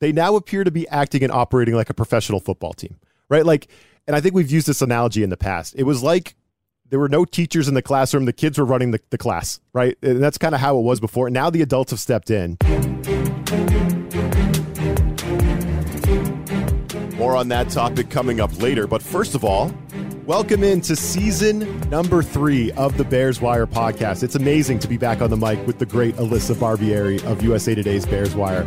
They now appear to be acting and operating like a professional football team, right? Like, and I think we've used this analogy in the past. It was like there were no teachers in the classroom, the kids were running the, the class, right? And that's kind of how it was before. Now the adults have stepped in. More on that topic coming up later. But first of all, welcome into season number three of the Bears Wire podcast. It's amazing to be back on the mic with the great Alyssa Barbieri of USA Today's Bears Wire.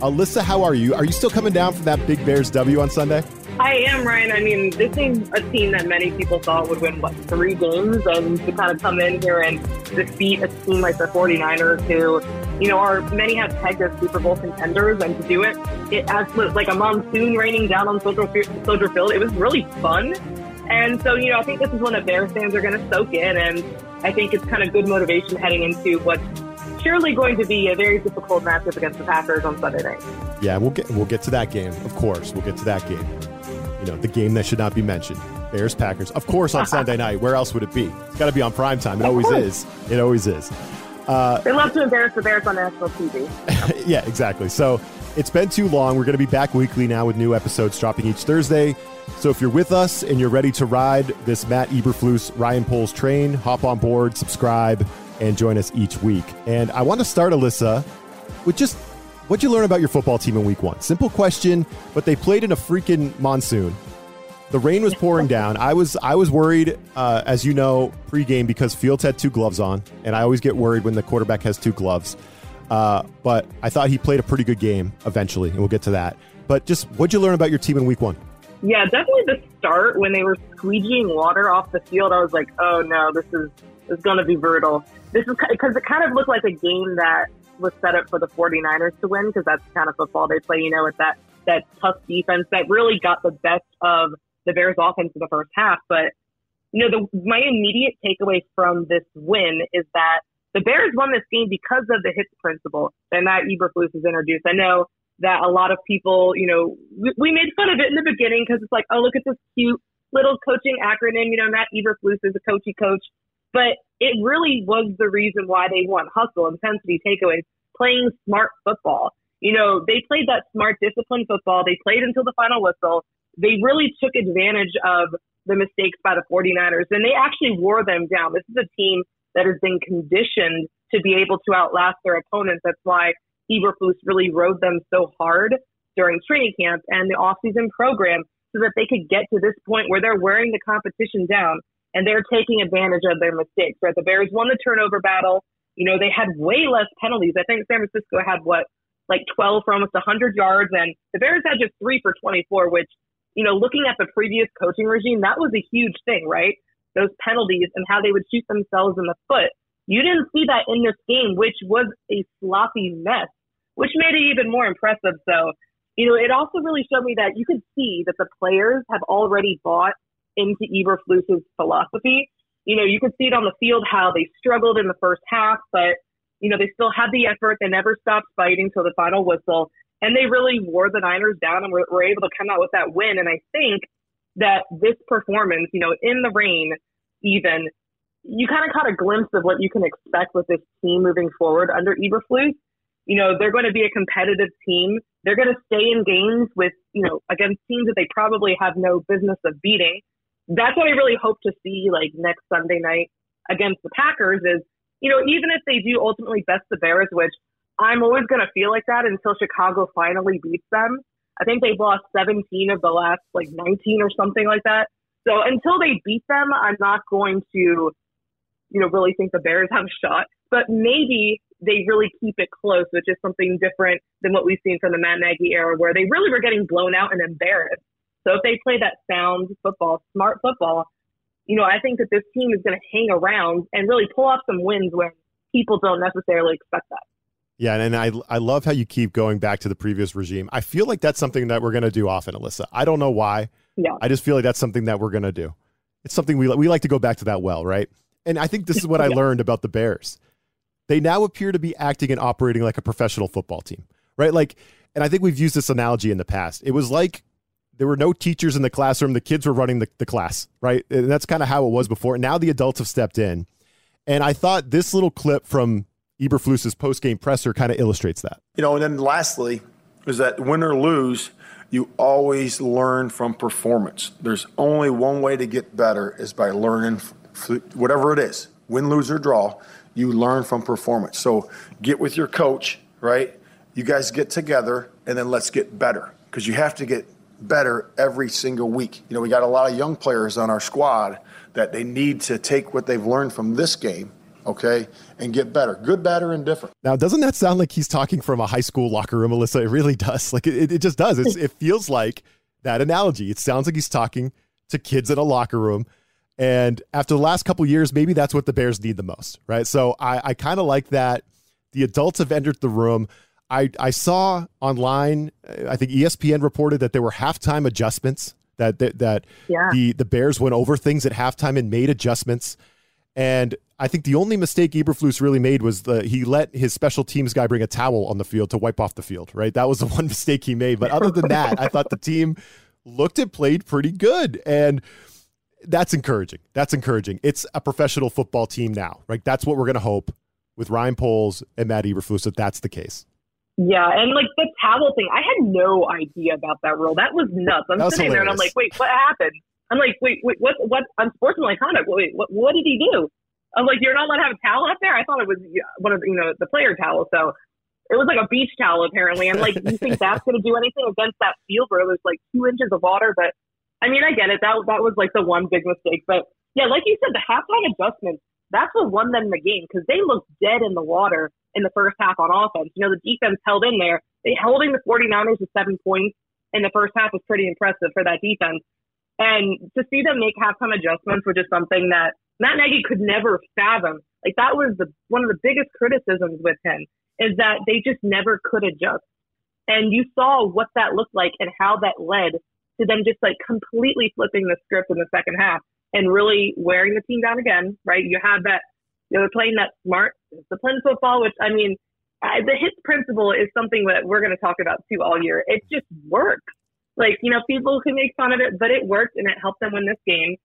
Alyssa, how are you? Are you still coming down from that big Bears W on Sunday? I am, Ryan. I mean, this is a team that many people thought would win, what, three games? And to kind of come in here and defeat a team like the 49ers, who, you know, are many have pegged as Super Bowl contenders, and to do it, it as like a monsoon raining down on Soldier, Field, it was really fun. And so, you know, I think this is one that Bears fans are going to soak in, and I think it's kind of good motivation heading into what's surely going to be a very difficult matchup against the Packers on Sunday night. Yeah, we'll get we'll get to that game. Of course, we'll get to that game you know, the game that should not be mentioned. Bears Packers. Of course, on Sunday night. Where else would it be? It's got to be on prime time. It always is. It always is. Uh, they love to embarrass the Bears on national TV. yeah, exactly. So it's been too long. We're going to be back weekly now with new episodes dropping each Thursday. So if you're with us and you're ready to ride this Matt Eberflus, Ryan Poles train, hop on board, subscribe, and join us each week. And I want to start, Alyssa, with just What'd you learn about your football team in week one? Simple question, but they played in a freaking monsoon. The rain was pouring down. I was I was worried, uh, as you know, pregame because Fields had two gloves on, and I always get worried when the quarterback has two gloves. Uh, but I thought he played a pretty good game eventually, and we'll get to that. But just what'd you learn about your team in week one? Yeah, definitely the start when they were squeegeeing water off the field. I was like, oh no, this is is going to be brutal. This is because it kind of looked like a game that was set up for the 49ers to win because that's the kind of football they play, you know, with that, that tough defense that really got the best of the Bears offense in the first half. But, you know, the, my immediate takeaway from this win is that the Bears won this game because of the hits principle that Matt Eberflus has introduced. I know that a lot of people, you know, we, we made fun of it in the beginning because it's like, oh, look at this cute little coaching acronym. You know, Matt Eberflus is a coachy coach. But it really was the reason why they won hustle, intensity, takeaways, playing smart football. You know, they played that smart, disciplined football. They played until the final whistle. They really took advantage of the mistakes by the 49ers and they actually wore them down. This is a team that has been conditioned to be able to outlast their opponents. That's why Eberflus really rode them so hard during training camp and the offseason program so that they could get to this point where they're wearing the competition down and they're taking advantage of their mistakes. Right, the Bears won the turnover battle. You know, they had way less penalties. I think San Francisco had what, like 12 for almost 100 yards, and the Bears had just three for 24, which, you know, looking at the previous coaching regime, that was a huge thing, right? Those penalties and how they would shoot themselves in the foot. You didn't see that in this game, which was a sloppy mess, which made it even more impressive. So, you know, it also really showed me that you could see that the players have already bought into Eberflus's philosophy. You know, you could see it on the field how they struggled in the first half, but you know they still had the effort. They never stopped fighting till the final whistle, and they really wore the Niners down and were, were able to come out with that win. And I think that this performance, you know, in the rain, even you kind of caught a glimpse of what you can expect with this team moving forward under Eberflus. You know, they're going to be a competitive team. They're going to stay in games with, you know, against teams that they probably have no business of beating that's what I really hope to see like next Sunday night against the Packers is, you know, even if they do ultimately best the Bears, which I'm always going to feel like that until Chicago finally beats them. I think they've lost 17 of the last like 19 or something like that. So until they beat them, I'm not going to, you know, really think the Bears have a shot. But maybe they really keep it close, which is something different than what we've seen from the Matt Nagy era, where they really were getting blown out and embarrassed. So if they play that sound football, smart football, you know, I think that this team is going to hang around and really pull off some wins when people don't necessarily expect that. Yeah, and I I love how you keep going back to the previous regime. I feel like that's something that we're going to do often, Alyssa. I don't know why. Yeah. I just feel like that's something that we're going to do. It's something we we like to go back to that well, right? And I think this is what I learned about the Bears. They now appear to be acting and operating like a professional football team, right? Like, and I think we've used this analogy in the past. It was like there were no teachers in the classroom; the kids were running the, the class, right? And that's kind of how it was before. Now the adults have stepped in, and I thought this little clip from Eberflus's post game presser kind of illustrates that. You know, and then lastly, is that win or lose, you always learn from performance. There's only one way to get better is by learning whatever it is, win, lose, or draw. You learn from performance. So get with your coach, right? You guys get together, and then let's get better because you have to get better every single week. You know, we got a lot of young players on our squad that they need to take what they've learned from this game, okay, and get better. Good, better, and different. Now, doesn't that sound like he's talking from a high school locker room, Alyssa? It really does. Like it, it just does. It's, it feels like that analogy. It sounds like he's talking to kids in a locker room. And after the last couple years, maybe that's what the Bears need the most, right? So I, I kind of like that. The adults have entered the room. I, I saw online, I think ESPN reported that there were halftime adjustments that that, that Yeah. the the Bears went over things at halftime and made adjustments. And I think the only mistake Eberflus really made was the he let his special teams guy bring a towel on the field to wipe off the field. Right, that was the one mistake he made. But other than that, I thought the team looked and played pretty good, and that's encouraging. That's encouraging. It's a professional football team now. Right, that's what we're going to hope with Ryan Poles and Matt Eberflus that that's the case. Yeah, and like the towel thing, I had no idea about that rule. That was nuts. I'm sitting there and I'm like, wait, what happened? I'm like, wait, wait, what? What? Unsportsmanlike conduct. Wait, what? What did he do? I'm like, you're not allowed to have a towel up there. I thought it was one of the, you know the player towel. So it was like a beach towel apparently. And like, you think that's going to do anything against that field where there's like two inches of water? But I mean, I get it. That that was like the one big mistake. But yeah, like you said, the halftime adjustments. That's what won them the game because they looked dead in the water in the first half on offense. You know, the defense held in there. They holding the 49ers to seven points in the first half was pretty impressive for that defense. And to see them make halftime adjustments, which is something that Matt Nagy could never fathom. Like that was the one of the biggest criticisms with him is that they just never could adjust. And you saw what that looked like and how that led to them just like completely flipping the script in the second half and really wearing the team down again, right? You have that, you know, they're playing that smart, disciplined football, which I mean, I, the hits principle is something that we're going to talk about too all year. It just works. Like, you know, people can make fun of it, but it worked and it helped them win this game.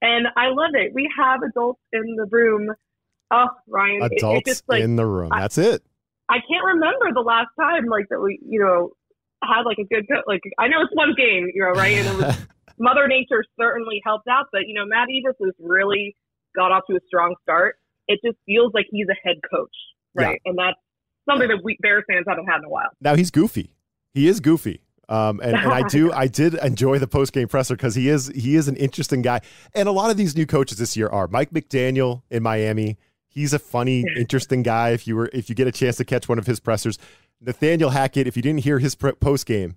And I love it. We have adults in the room. Oh, Ryan, it- Adults just like, in the room. That's it. I can't remember the last time like that we, you know, had like a good like I know it's one game, you know, right? And it was Mother Nature certainly helped out, but you know, Matt Eberflus has really got off to a strong start. It just feels like he's a head coach, right? And that's something that we Bears fans haven't had in a while. now he's goofy. He is goofy. Um, and, and I do I did enjoy the post game presser because he is he is an interesting guy. And a lot of these new coaches this year are Mike McDaniel in Miami. He's a funny, interesting guy. If you were if you get a chance to catch one of his pressers, Nathaniel Hackett. If you didn't hear his post game,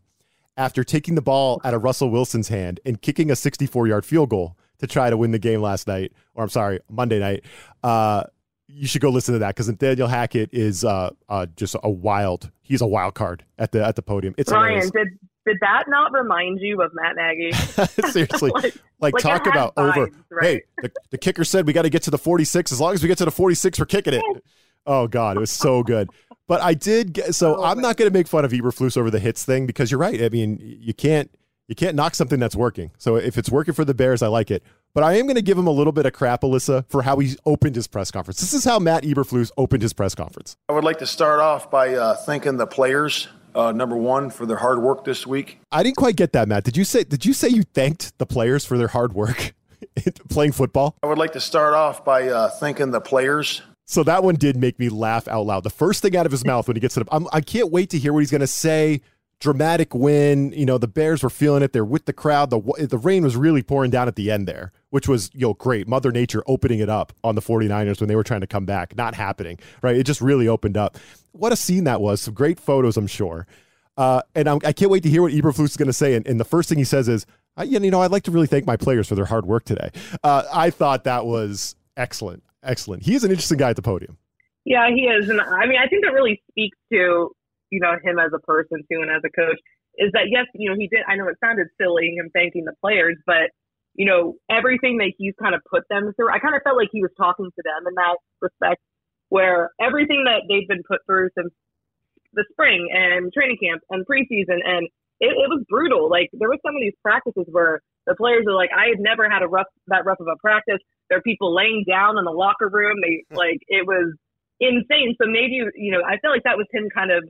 after taking the ball out of Russell Wilson's hand and kicking a 64 yard field goal to try to win the game last night, or I'm sorry, Monday night. Uh, you should go listen to that because Nathaniel Hackett is uh, uh, just a wild. He's a wild card at the at the podium. It's Ryan, hilarious. did did that not remind you of Matt Nagy? Seriously, like, like, like talk about over. right? Hey, the, the kicker said we got to get to the 46. As long as we get to the 46, we're kicking it. Oh God, it was so good. But I did get so Oh, I'm man. not going to make fun of Eberflus over the hits thing because you're right. I mean, you can't you can't knock something that's working. So if it's working for the Bears, I like it. But I am going to give him a little bit of crap, Alyssa, for how he opened his press conference. This is how Matt Eberflus opened his press conference. I would like to start off by uh, thanking the players, uh, number one, for their hard work this week. I didn't quite get that, Matt. Did you say did you say you thanked the players for their hard work playing football? I would like to start off by uh, thanking the players. So that one did make me laugh out loud. The first thing out of his mouth when he gets it up, I'm, I can't wait to hear what he's going to say. Dramatic win. You know, the Bears were feeling it. They're with the crowd. The the rain was really pouring down at the end there, which was, you know, great. Mother Nature opening it up on the 49ers when they were trying to come back. Not happening, right? It just really opened up. What a scene that was. Some great photos, I'm sure. Uh, and I'm, I can't wait to hear what Eberflus is going to say. And, and the first thing he says is, I, you know, I'd like to really thank my players for their hard work today. Uh, I thought that was excellent. Excellent. He's an interesting guy at the podium. Yeah, he is. And I mean, I think that really speaks to, you know, him as a person too and as a coach is that, yes, you know, he did, I know it sounded silly him thanking the players, but, you know, everything that he's kind of put them through, I kind of felt like he was talking to them in that respect where everything that they've been put through since the spring and training camp and preseason and it, it was brutal. Like there were some of these practices where the players are like, I have never had a rough that rough of a practice. There are people laying down in the locker room. They like it was insane. So maybe you know, I feel like that was him kind of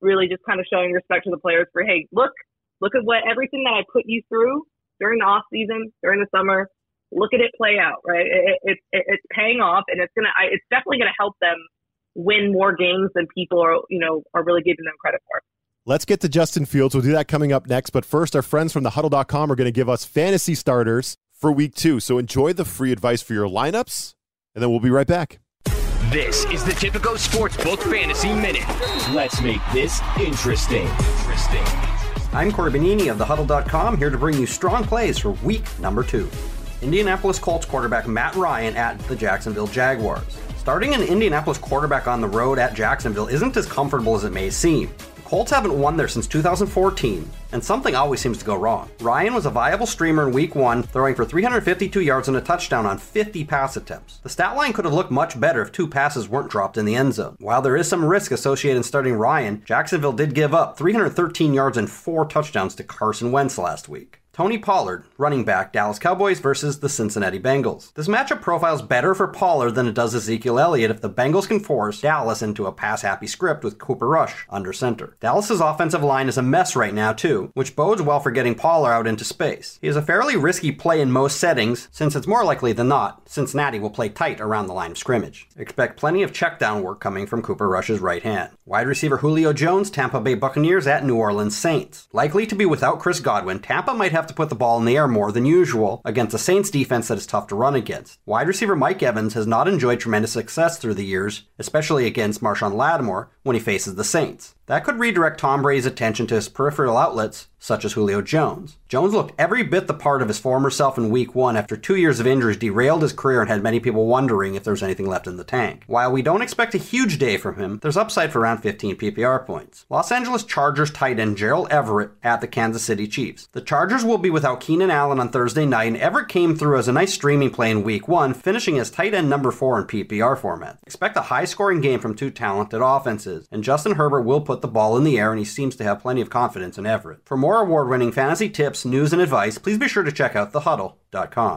really just kind of showing respect to the players for, hey, look, look at what everything that I put you through during the off season, during the summer. Look at it play out, right? It, it, it, it's paying off, and it's gonna, I, it's definitely gonna help them win more games than people are, you know, are really giving them credit for. Let's get to Justin Fields. We'll do that coming up next. But first, our friends from thehuddle.com are going to give us fantasy starters for week two. So enjoy the free advice for your lineups, and then we'll be right back. This is the Tipico Sportsbook Fantasy Minute. Let's make this interesting. Interesting. I'm Corey Bonini of thehuddle.com here to bring you strong plays for week number two. Indianapolis Colts quarterback Matt Ryan at the Jacksonville Jaguars. Starting an Indianapolis quarterback on the road at Jacksonville isn't as comfortable as it may seem. Colts haven't won there since 2014, and something always seems to go wrong. Ryan was a viable streamer in week one, throwing for 352 yards and a touchdown on 50 pass attempts. The stat line could have looked much better if two passes weren't dropped in the end zone. While there is some risk associated in starting Ryan, Jacksonville did give up 313 yards and four touchdowns to Carson Wentz last week. Tony Pollard, running back, Dallas Cowboys versus the Cincinnati Bengals. This matchup profiles better for Pollard than it does Ezekiel Elliott if the Bengals can force Dallas into a pass happy script with Cooper Rush under center. Dallas's offensive line is a mess right now, too, which bodes well for getting Pollard out into space. He is a fairly risky play in most settings, since it's more likely than not Cincinnati will play tight around the line of scrimmage. Expect plenty of check down work coming from Cooper Rush's right hand. Wide receiver Julio Jones, Tampa Bay Buccaneers at New Orleans Saints. Likely to be without Chris Godwin, Tampa might have have to put the ball in the air more than usual against a Saints defense that is tough to run against. Wide receiver Mike Evans has not enjoyed tremendous success through the years, especially against Marshon Lattimore when he faces the Saints. That could redirect Tom Brady's attention to his peripheral outlets, such as Julio Jones. Jones looked every bit the part of his former self in week one after two years of injuries derailed his career and had many people wondering if there was anything left in the tank. While we don't expect a huge day from him, there's upside for around 15 PPR points. Los Angeles Chargers tight end Gerald Everett at the Kansas City Chiefs. The Chargers will be without Keenan Allen on Thursday night, and Everett came through as a nice streaming play in week one, finishing as tight end number four in PPR format. Expect a high scoring game from two talented offenses, and Justin Herbert will put the ball in the air, and he seems to have plenty of confidence in Everett. For more award winning fantasy tips, news, and advice, please be sure to check out thehuddle.com.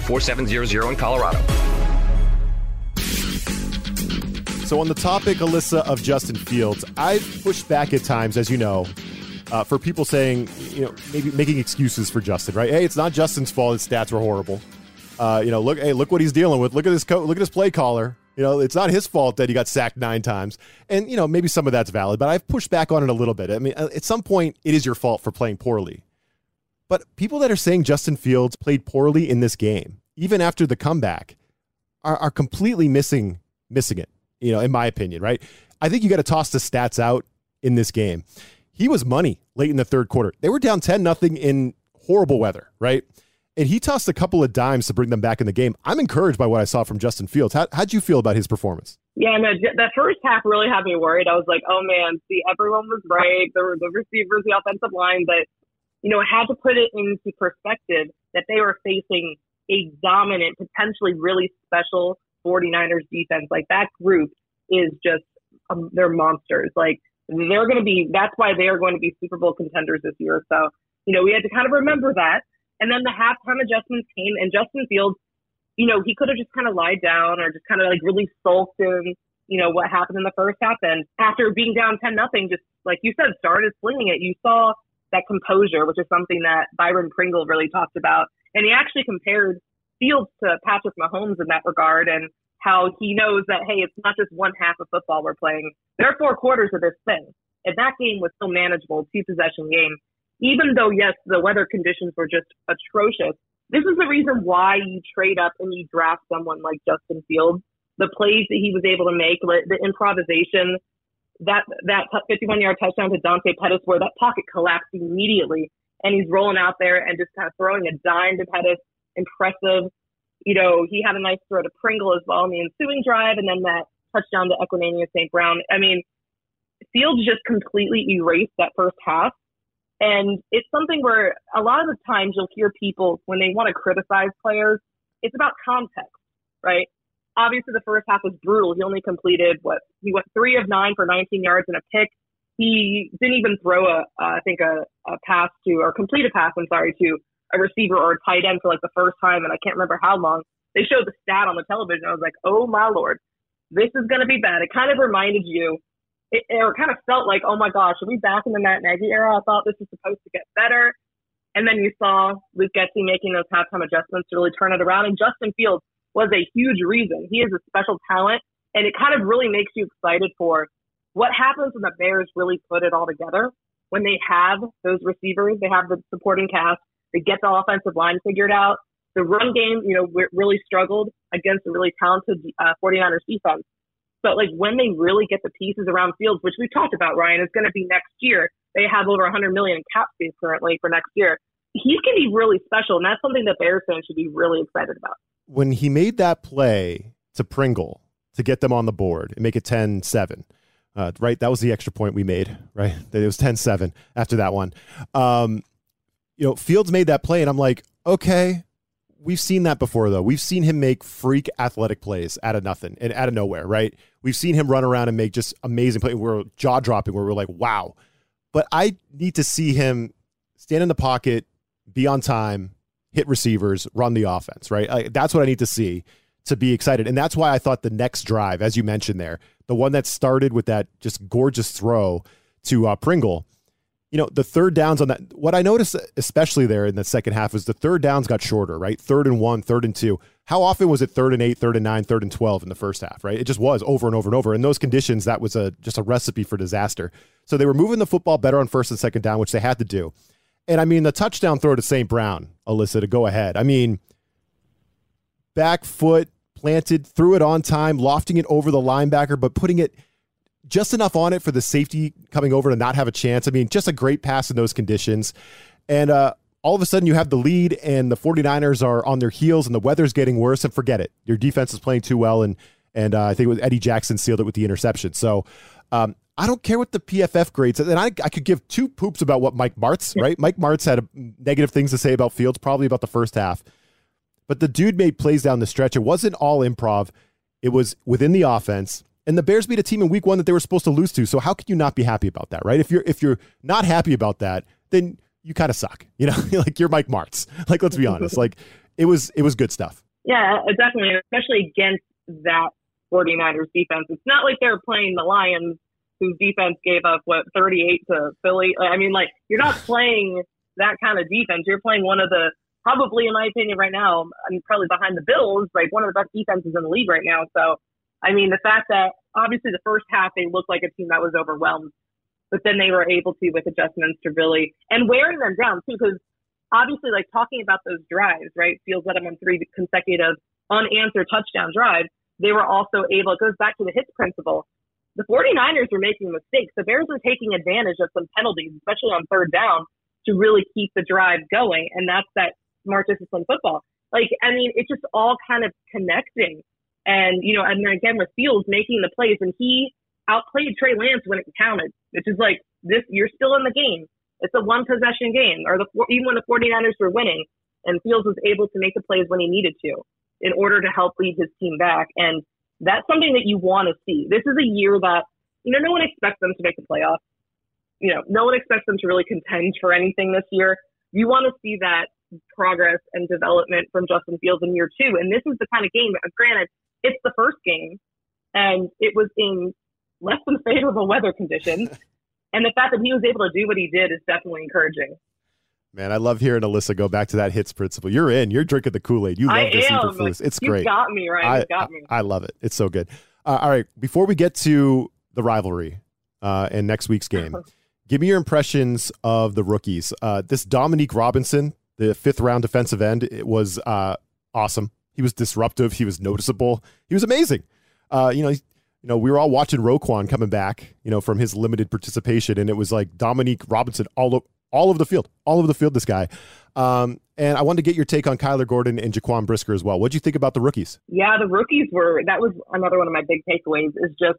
1-800-522-4700 in Colorado. So, on the topic, Alyssa, of Justin Fields, I've pushed back at times, as you know, uh, for people saying, you know, maybe making excuses for Justin, right? Hey, it's not Justin's fault. His stats were horrible. Uh, you know, look, hey, look what he's dealing with. Look at this, co- look at his play caller. You know, it's not his fault that he got sacked nine times. And, you know, maybe some of that's valid, but I've pushed back on it a little bit. I mean, uh, at some point, it is your fault for playing poorly. But people that are saying Justin Fields played poorly in this game, even after the comeback, are, are completely missing missing it you know, in my opinion, right? I think you got to toss the stats out in this game. He was money late in the third quarter. They were down 10 nothing in horrible weather, right? And he tossed a couple of dimes to bring them back in the game. I'm encouraged by what I saw from Justin Fields. How, how'd you feel about his performance? Yeah, no, that first half really had me worried. I was like, oh man, see, everyone was right. There were the receivers, the offensive line, but, you know, had to put it into perspective that they were facing a dominant, potentially really special 49ers defense. Like that group is just, um, they're monsters. Like they're going to be, that's why they are going to be Super Bowl contenders this year. So, you know, we had to kind of remember that. And then the halftime adjustments came and Justin Fields, you know, he could have just kind of lied down or just kind of like really sulked in, you know, what happened in the first half. And after being down 10 nothing, just like you said, started slinging it. You saw that composure, which is something that Byron Pringle really talked about. And he actually compared Fields to Patrick Mahomes in that regard and how he knows that, hey, it's not just one half of football we're playing. There are four quarters of this thing. And that game was still manageable, two possession game. Even though, yes, the weather conditions were just atrocious. This is the reason why you trade up and you draft someone like Justin Fields. The plays that he was able to make, the improvisation, that that 51 yard touchdown to Dante Pettis, where that pocket collapsed immediately, and he's rolling out there and just kind of throwing a dime to Pettis. Impressive. You know, he had a nice throw to Pringle as well in the ensuing drive, and then that touchdown to Equanimeous St. Brown. I mean, Fields just completely erased that first half. And it's something where a lot of the times you'll hear people when they want to criticize players, it's about context, right? Obviously, the first half was brutal. He only completed what he went three of nine for 19 yards and a pick. He didn't even throw a, uh, I think a, a pass to or complete a pass. I'm sorry to a receiver or a tight end for like the first time, and I can't remember how long. They showed the stat on the television. I was like, oh my lord, this is going to be bad. It kind of reminded you it, it kind of felt like, oh my gosh, are we back in the Matt Nagy era? I thought this was supposed to get better. And then you saw Luke Getsy making those halftime adjustments to really turn it around. And Justin Fields was a huge reason. He is a special talent. And it kind of really makes you excited for what happens when the Bears really put it all together. When they have those receivers, they have the supporting cast, they get the offensive line figured out. The run game, you know, really struggled against a really talented uh, 49ers defense. But like when they really get the pieces around Fields, which we've talked about, Ryan, is going to be next year. They have over 100 million in cap space currently for next year. Going to be really special, and that's something that Bears fans should be really excited about. When he made that play to Pringle to get them on the board and make it 10 7, uh, right? That was the extra point we made, right? It was 10 7 after that one. Um, you know, Fields made that play, and I'm like, okay, we've seen that before though. We've seen him make freak athletic plays out of nothing and out of nowhere, right? We've seen him run around and make just amazing plays. We're jaw dropping where we're like, wow. But I need to see him stand in the pocket, be on time, hit receivers, run the offense, right? Like, that's what I need to see to be excited. And that's why I thought the next drive, as you mentioned there, the one that started with that just gorgeous throw to uh, Pringle you know, the third downs on that, what I noticed, especially there in the second half, was the third downs got shorter, right? Third and one, third and two. How often was it third and eight, third and nine, third and 12 in the first half, right? It just was over and over and over. In those conditions, that was a just a recipe for disaster. So they were moving the football better on first and second down, which they had to do. And I mean, the touchdown throw to St. Brown, Alyssa, to go ahead. I mean, back foot planted, threw it on time, lofting it over the linebacker, but putting it – just enough on it for the safety coming over to not have a chance. I mean, just a great pass in those conditions. And uh, all of a sudden you have the lead and the 49ers are on their heels and the weather's getting worse and forget it. Your defense is playing too well and and uh, I think it was Eddie Jackson sealed it with the interception. So um, I don't care what the PFF grades and I, I could give two poops about what Mike Martz, right? Mike Martz had a, negative things to say about Fields, probably about the first half. But the dude made plays down the stretch. It wasn't all improv. It was within the offense and the Bears beat a team in week one that they were supposed to lose to. So how can you not be happy about that, right? If you're if you're not happy about that, then you kind of suck. You know, like you're Mike Martz. Like let's be honest. Like it was it was good stuff. Yeah, uh, definitely, especially against that 49ers defense. It's not like they're playing the Lions whose defense gave up what 38 to Philly. I mean, like you're not playing that kind of defense. You're playing one of the probably, in my opinion, right now, I mean, probably behind the Bills, like one of the best defenses in the league right now. So I mean, the fact that obviously the first half they looked like a team that was overwhelmed, but then they were able to with adjustments to really and wearing them down too, because obviously like talking about those drives, right? Fields led them on three consecutive unanswered touchdown drives. They were also able. It goes back to the hits principle. The 49ers were making mistakes. The Bears were taking advantage of some penalties, especially on third down, to really keep the drive going. And that's that smart discipline football. Like, I mean, it's just all kind of connecting. And, you know, and then again with Fields making the plays and he outplayed Trey Lance when it counted, which is like this, you're still in the game. It's a one possession game or the, even when the 49ers were winning and Fields was able to make the plays when he needed to in order to help lead his team back. And that's something that you want to see. This is a year that, you know, no one expects them to make the playoffs. You know, no one expects them to really contend for anything this year. You want to see that progress and development from Justin Fields in year two. And this is the kind of game, granted, it's the first game, and it was in less than favorable weather conditions. and the fact that he was able to do what he did is definitely encouraging. Man, I love hearing Alyssa go back to that hits principle. You're in. You're drinking the Kool Aid. You love I this am. It's you great. got me right. I, got me. I, I love it. It's so good. Uh, all right. Before we get to the rivalry uh, and next week's game, give me your impressions of the rookies. Uh, this Dominique Robinson, the fifth round defensive end, it was uh, awesome. He was disruptive. He was noticeable. He was amazing. Uh, you know, you know, we were all watching Roquan coming back, you know, from his limited participation, and it was like Dominique Robinson all all over the field, all over the field. This guy, um, and I wanted to get your take on Kyler Gordon and Jaquan Brisker as well. What do you think about the rookies? Yeah, the rookies were. That was another one of my big takeaways. Is just,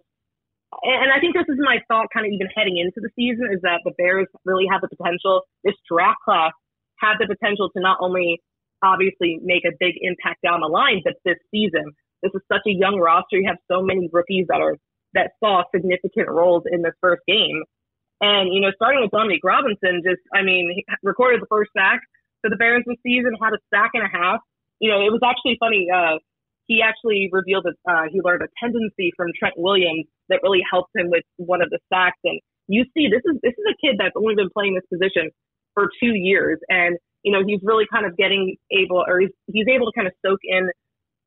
and I think this is my thought, kind of even heading into the season, is that the Bears really have the potential. This draft class had the potential to not only obviously make a big impact down the line, but this season, this is such a young roster. You have so many rookies that are that saw significant roles in this first game. And, you know, starting with Dominique Robinson, just, I mean, he recorded the first sack for the Bears this season, had a sack and a half. You know, it was actually funny. Uh, he actually revealed that uh, he learned a tendency from Trent Williams that really helped him with one of the sacks. And you see, this is this is a kid that's only been playing this position for two years, and you know he's really kind of getting able, or he's he's able to kind of soak in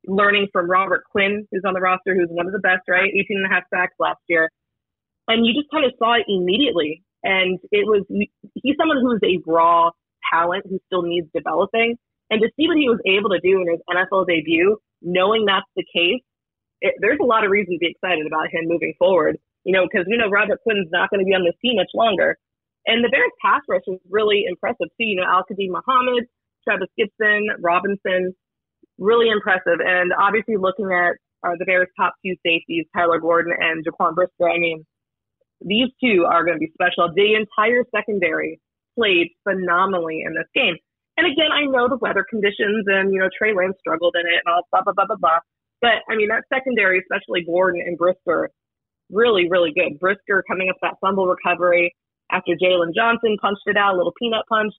learning from Robert Quinn, who's on the roster, who's one of the best, right? 18 and a half sacks last year. And you just kind of saw it immediately. And it was, he's someone who is a raw talent who still needs developing. And to see what he was able to do in his NFL debut, knowing that's the case, it, there's a lot of reason to be excited about him moving forward. You know, because we know Robert Quinn's not going to be on this team much longer. And the Bears pass rush was really impressive too. You know, Al-Quadin Muhammad, Trevis Gipson, Robinson, really impressive. And obviously, looking at uh, the Bears' top two safeties, Kyler Gordon and Jaquan Brisker, I mean, these two are going to be special. The entire secondary played phenomenally in this game. And again, I know the weather conditions and, you know, Trey Lance struggled in it and all blah, blah, blah, blah, blah. But I mean, that secondary, especially Gordon and Brisker, really, really good. Brisker coming up that fumble recovery after Jaylon Johnson punched it out, a little peanut punch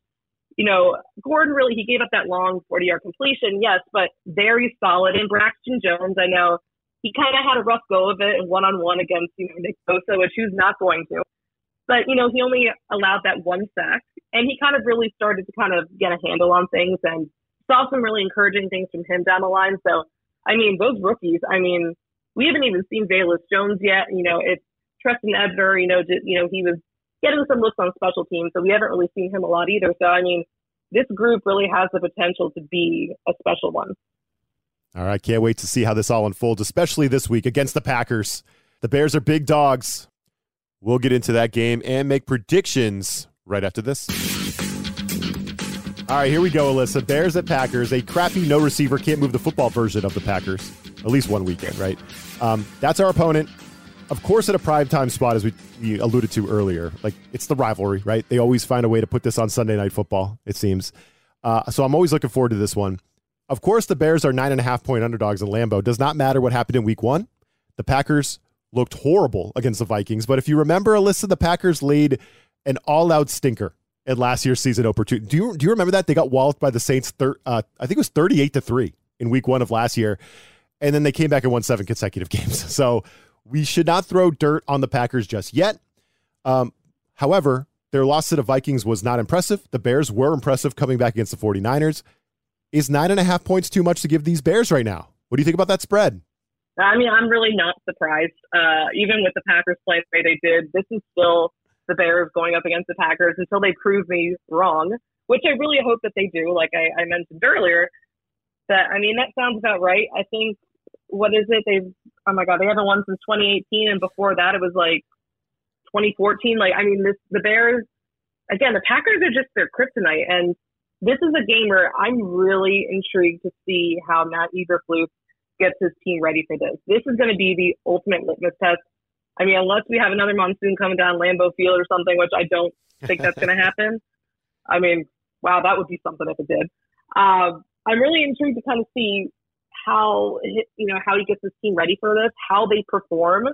you know, Gordon really, he gave up that long 40 yard completion, yes, but very solid. And Braxton Jones, I know he kind of had a rough go of it one on one against, you know, Nick Bosa, which he was not going to. But, you know, he only allowed that one sack and he kind of really started to kind of get a handle on things and saw some really encouraging things from him down the line. So, I mean, those rookies, I mean, we haven't even seen Velus Jones yet. You know, it's Trestan Ebner, you know, just, you know, he was getting some looks on special teams, so we haven't really seen him a lot either. So I mean, this group really has the potential to be a special one. All right, can't wait to see how this all unfolds, especially this week against the Packers. The Bears are big dogs. We'll get into that game and make predictions right after this. All right, here we go, Alyssa. Bears at Packers, a crappy no receiver can't move the football version of the Packers, at least one weekend, right? Um, that's our opponent of course, at a prime time spot, as we, we alluded to earlier, like it's the rivalry, right? They always find a way to put this on Sunday Night Football, it seems. Uh, so I'm always looking forward to this one. Of course, the Bears are nine and a half point underdogs in Lambeau. Does not matter what happened in week one. The Packers looked horrible against the Vikings. But if you remember, Alyssa, the Packers laid an all out stinker in last year's season opener. Do you, do you remember that? They got walloped by the Saints, thir- uh, I think it was 38 to 3 in week one of last year. And then they came back and won seven consecutive games. So we should not throw dirt on the Packers just yet. Um, however, their loss to the Vikings was not impressive. The Bears were impressive coming back against the 49ers. Is nine and a half points too much to give these Bears right now? What do you think about that spread? I mean, I'm really not surprised. Uh, even with the Packers play the way they did, this is still the Bears going up against the Packers until they prove me wrong, which I really hope that they do. Like I, I mentioned earlier, that I mean that sounds about right. I think what is it? They've oh my god, they haven't won since 2018, and before that it was like 2014. Like I mean, this the Bears again. The Packers are just their kryptonite, and this is a game where I'm really intrigued to see how Matt Eberflus gets his team ready for this. This is going to be the ultimate litmus test. I mean, unless we have another monsoon coming down Lambeau Field or something, which I don't think that's going to happen. I mean, wow, that would be something if it did. Uh, I'm really intrigued to kind of see how you know how he gets his team ready for this, how they perform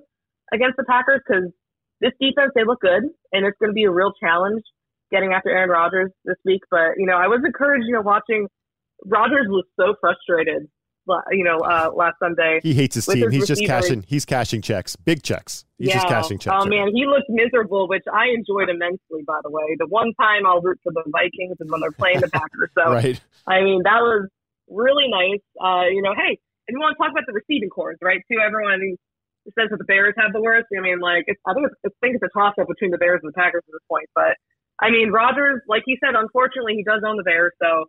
against the Packers because this defense they look good and it's going to be a real challenge getting after Aaron Rodgers this week. But you know I was encouraged, you know, watching Rodgers was so frustrated you know, uh, last Sunday. He hates his team. his He's just cashing. He's cashing checks, big checks. He's yeah. just cashing checks. Oh man, he looked miserable, which I enjoyed immensely. By the way, the one time I'll root for the Vikings is when they're playing the Packers. So. Right. I mean, that was really nice. Uh, you know, hey, and you want to talk about the receiving cores, right? Too, everyone says that the Bears have the worst. I mean, like, it's, I think it's, I think it's a toss up between the Bears and the Packers at this point. But I mean, Rodgers, like you said, unfortunately, he does own the Bears, so.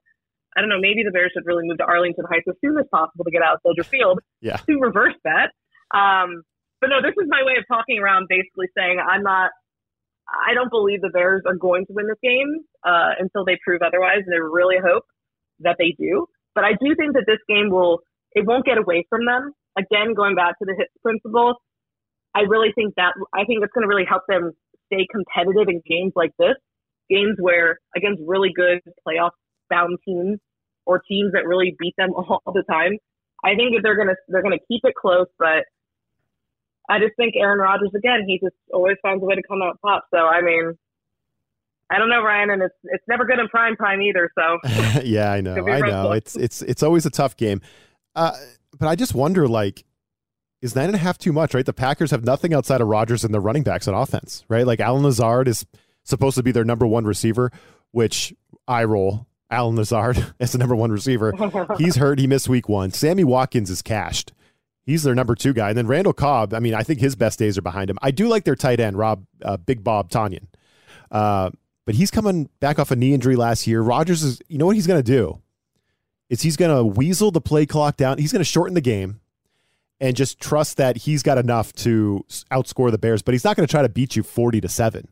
I don't know. Maybe the Bears should really move to Arlington Heights as soon as possible to get out of Soldier Field Yeah. to reverse that. Um, but no, this is my way of talking around, basically saying I'm not. I don't believe the Bears are going to win this game uh, until they prove otherwise, and I really hope that they do. But I do think that this game will. It won't get away from them. Again, going back to the hits principle, I really think that I think it's going to really help them stay competitive in games like this, games where against really good playoff bound teams or teams that really beat them all the time. I think that they're gonna they're gonna keep it close, but I just think Aaron Rodgers again, he just always finds a way to come out top. So I mean, I don't know, Ryan, and it's it's never good in prime time either. So yeah, I know. I know. one. It's it's it's always a tough game. Uh, but I just wonder, like, is nine and a half too much? Right? The Packers have nothing outside of Rodgers and their running backs on offense. Right? Like Allen Lazard is supposed to be their number one receiver, which I roll. Allen Lazard as the number one receiver. He's hurt. He missed week one. Sammy Watkins is cashed. He's their number two guy. And then Randall Cobb, I mean, I think his best days are behind him. I do like their tight end, Rob, uh, Big Bob Tonyan. Uh, but he's coming back off a knee injury last year. Rodgers is, you know what he's going to do? Is he's going to weasel the play clock down. He's going to shorten the game and just trust that he's got enough to outscore the Bears, but he's not going to try to beat you 40 to 7.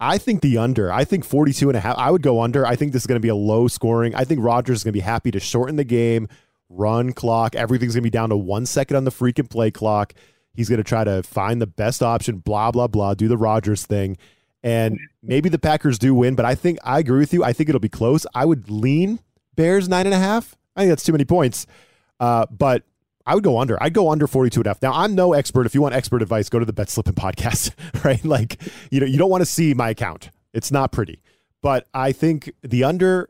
I think the under. I think 42 and a half. I would go under. I think this is going to be a low scoring. I think Rodgers is going to be happy to shorten the game, run clock. Everything's going to be down to one second on the freaking play clock. He's going to try to find the best option, blah, blah, blah, do the Rodgers thing. And maybe the Packers do win, but I think I agree with you. I think it'll be close. I would lean Bears nine and a half. I think that's too many points. Uh, but I would go under. I'd go under 42 and a half. Now, I'm no expert. If you want expert advice, go to the Bet Slippin' podcast, right? Like, you know, you don't want to see my account. It's not pretty. But I think the under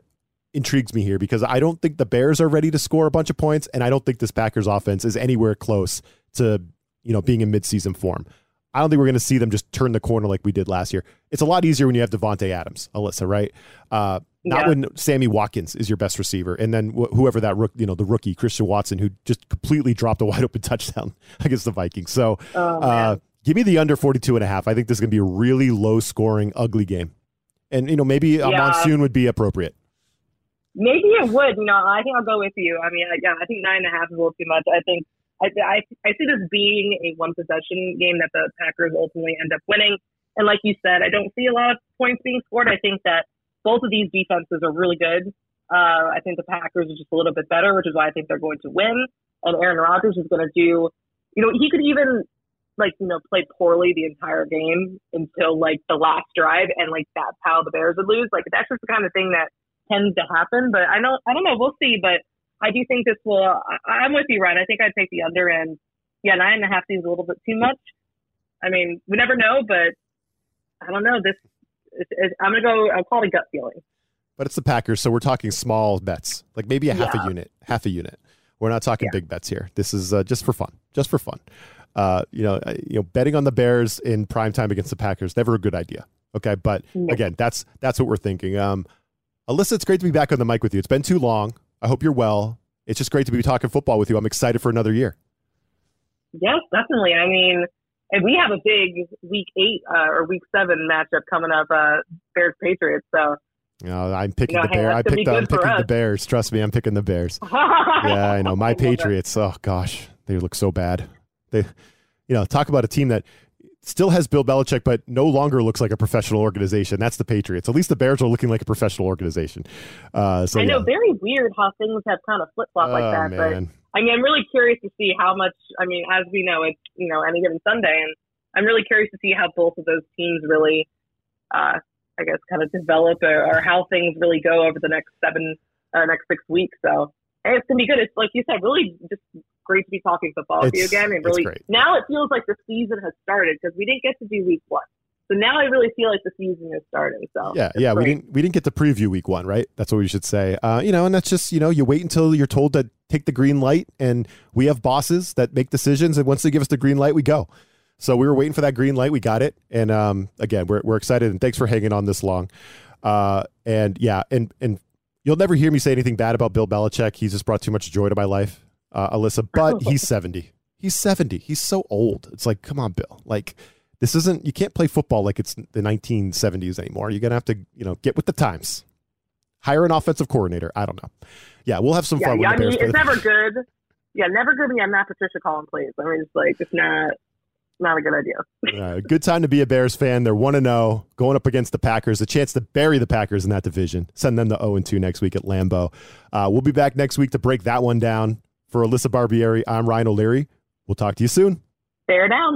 intrigues me here because I don't think the Bears are ready to score a bunch of points, and I don't think this Packers offense is anywhere close to, you know, being in midseason form. I don't think we're going to see them just turn the corner like we did last year. It's a lot easier when you have Davante Adams, Alyssa, right? Uh, not Yeah. when Sammy Watkins is your best receiver, and then wh- whoever that rook, you know, the rookie Christian Watson, who just completely dropped a wide open touchdown against the Vikings. So, Oh, uh, give me the under 42 and a half. I think this is going to be a really low scoring, ugly game, and you know maybe a Yeah. monsoon would be appropriate. maybe it would. You know, I think I'll go with you. I mean, yeah, I think nine and a half is a little too much. I think I I, I see this being a one possession game that the Packers ultimately end up winning. And like you said, I don't see a lot of points being scored. I think that both of these defenses are really good. Uh, I think the Packers are just a little bit better, which is why I think they're going to win. And Aaron Rodgers is going to do, you know, he could even like you know play poorly the entire game until like the last drive, and like that's how the Bears would lose. Like that's just the kind of thing that tends to happen. But I know I don't know. We'll see. But I do think this will. I, I'm with you, Ryan. I think I'd take the under, and yeah, nine and a half seems a little bit too much. I mean, we never know, but I don't know. This it's, it's, I'm gonna go. I'll call it a gut feeling. But it's the Packers, so we're talking small bets, like maybe a half a unit, half a unit. We're not talking Yeah. big bets here. This is uh, just for fun, just for fun. Uh, you know, uh, you know, betting on the Bears in prime time against the Packers never a good idea. Okay, but No. again, that's that's what we're thinking. Um, Alyssa, it's great to be back on the mic with you. It's been too long. I hope you're well. It's just great to be talking football with you. I'm excited for another year. Yes, definitely. I mean, and we have a big week eight uh, or week seven matchup coming up. Uh, Bears Patriots. So You know, I'm picking No, the Bears. that's I be picked. I'm good for picking the. Bears. Trust me, I'm picking the Bears. yeah, I know. My Patriots. Oh gosh, they look so bad. They, you know, talk about a team that still has Bill Belichick, but no longer looks like a professional organization. That's the Patriots. At least the Bears are looking like a professional organization. Uh, so I know. yeah. Very weird how things have kind of flip like Oh, that. But. I mean, I'm really curious to see how much. I mean, as we know, it's you know any given Sunday, and I'm really curious to see how both of those teams really, uh, I guess, kind of develop or, or how things really go over the next seven, uh, next six weeks. So hey, it's gonna be good. It's like you said, really just great to be talking football with you again. And really now it feels like the season has started because we didn't get to do week one. So now I really feel like the season is starting. So yeah, yeah, great. we didn't we didn't get to preview week one, right? That's what we should say. Uh, you know, and that's just you know you wait until you're told to take the green light, and we have bosses that make decisions, and once they give us the green light, we go. So we were waiting for that green light, we got it, and um, again, we're we're excited, and thanks for hanging on this long. Uh, and yeah, and and you'll never hear me say anything bad about Bill Belichick. He's just brought too much joy to my life, uh, Alyssa. But he's seventy. He's seventy. He's so old. It's like, come on, Bill. Like this isn't you can't play football like it's the 1970s anymore. You're gonna have to you know get with the times. Hire an offensive coordinator. I don't know. Yeah, we'll have some yeah, fun. Yeah, I mean, it's never good. Yeah, never good when you have Matt Patricia calling plays. I mean, it's like it's not not a good idea. uh, good time to be a Bears fan. They're one to zero, going up against the Packers. A chance to bury the Packers in that division. Send them to zero and two next week at Lambeau. Uh, we'll be back next week to break that one down. For Alyssa Barbieri, I'm Ryan O'Leary. We'll talk to you soon. Bear down.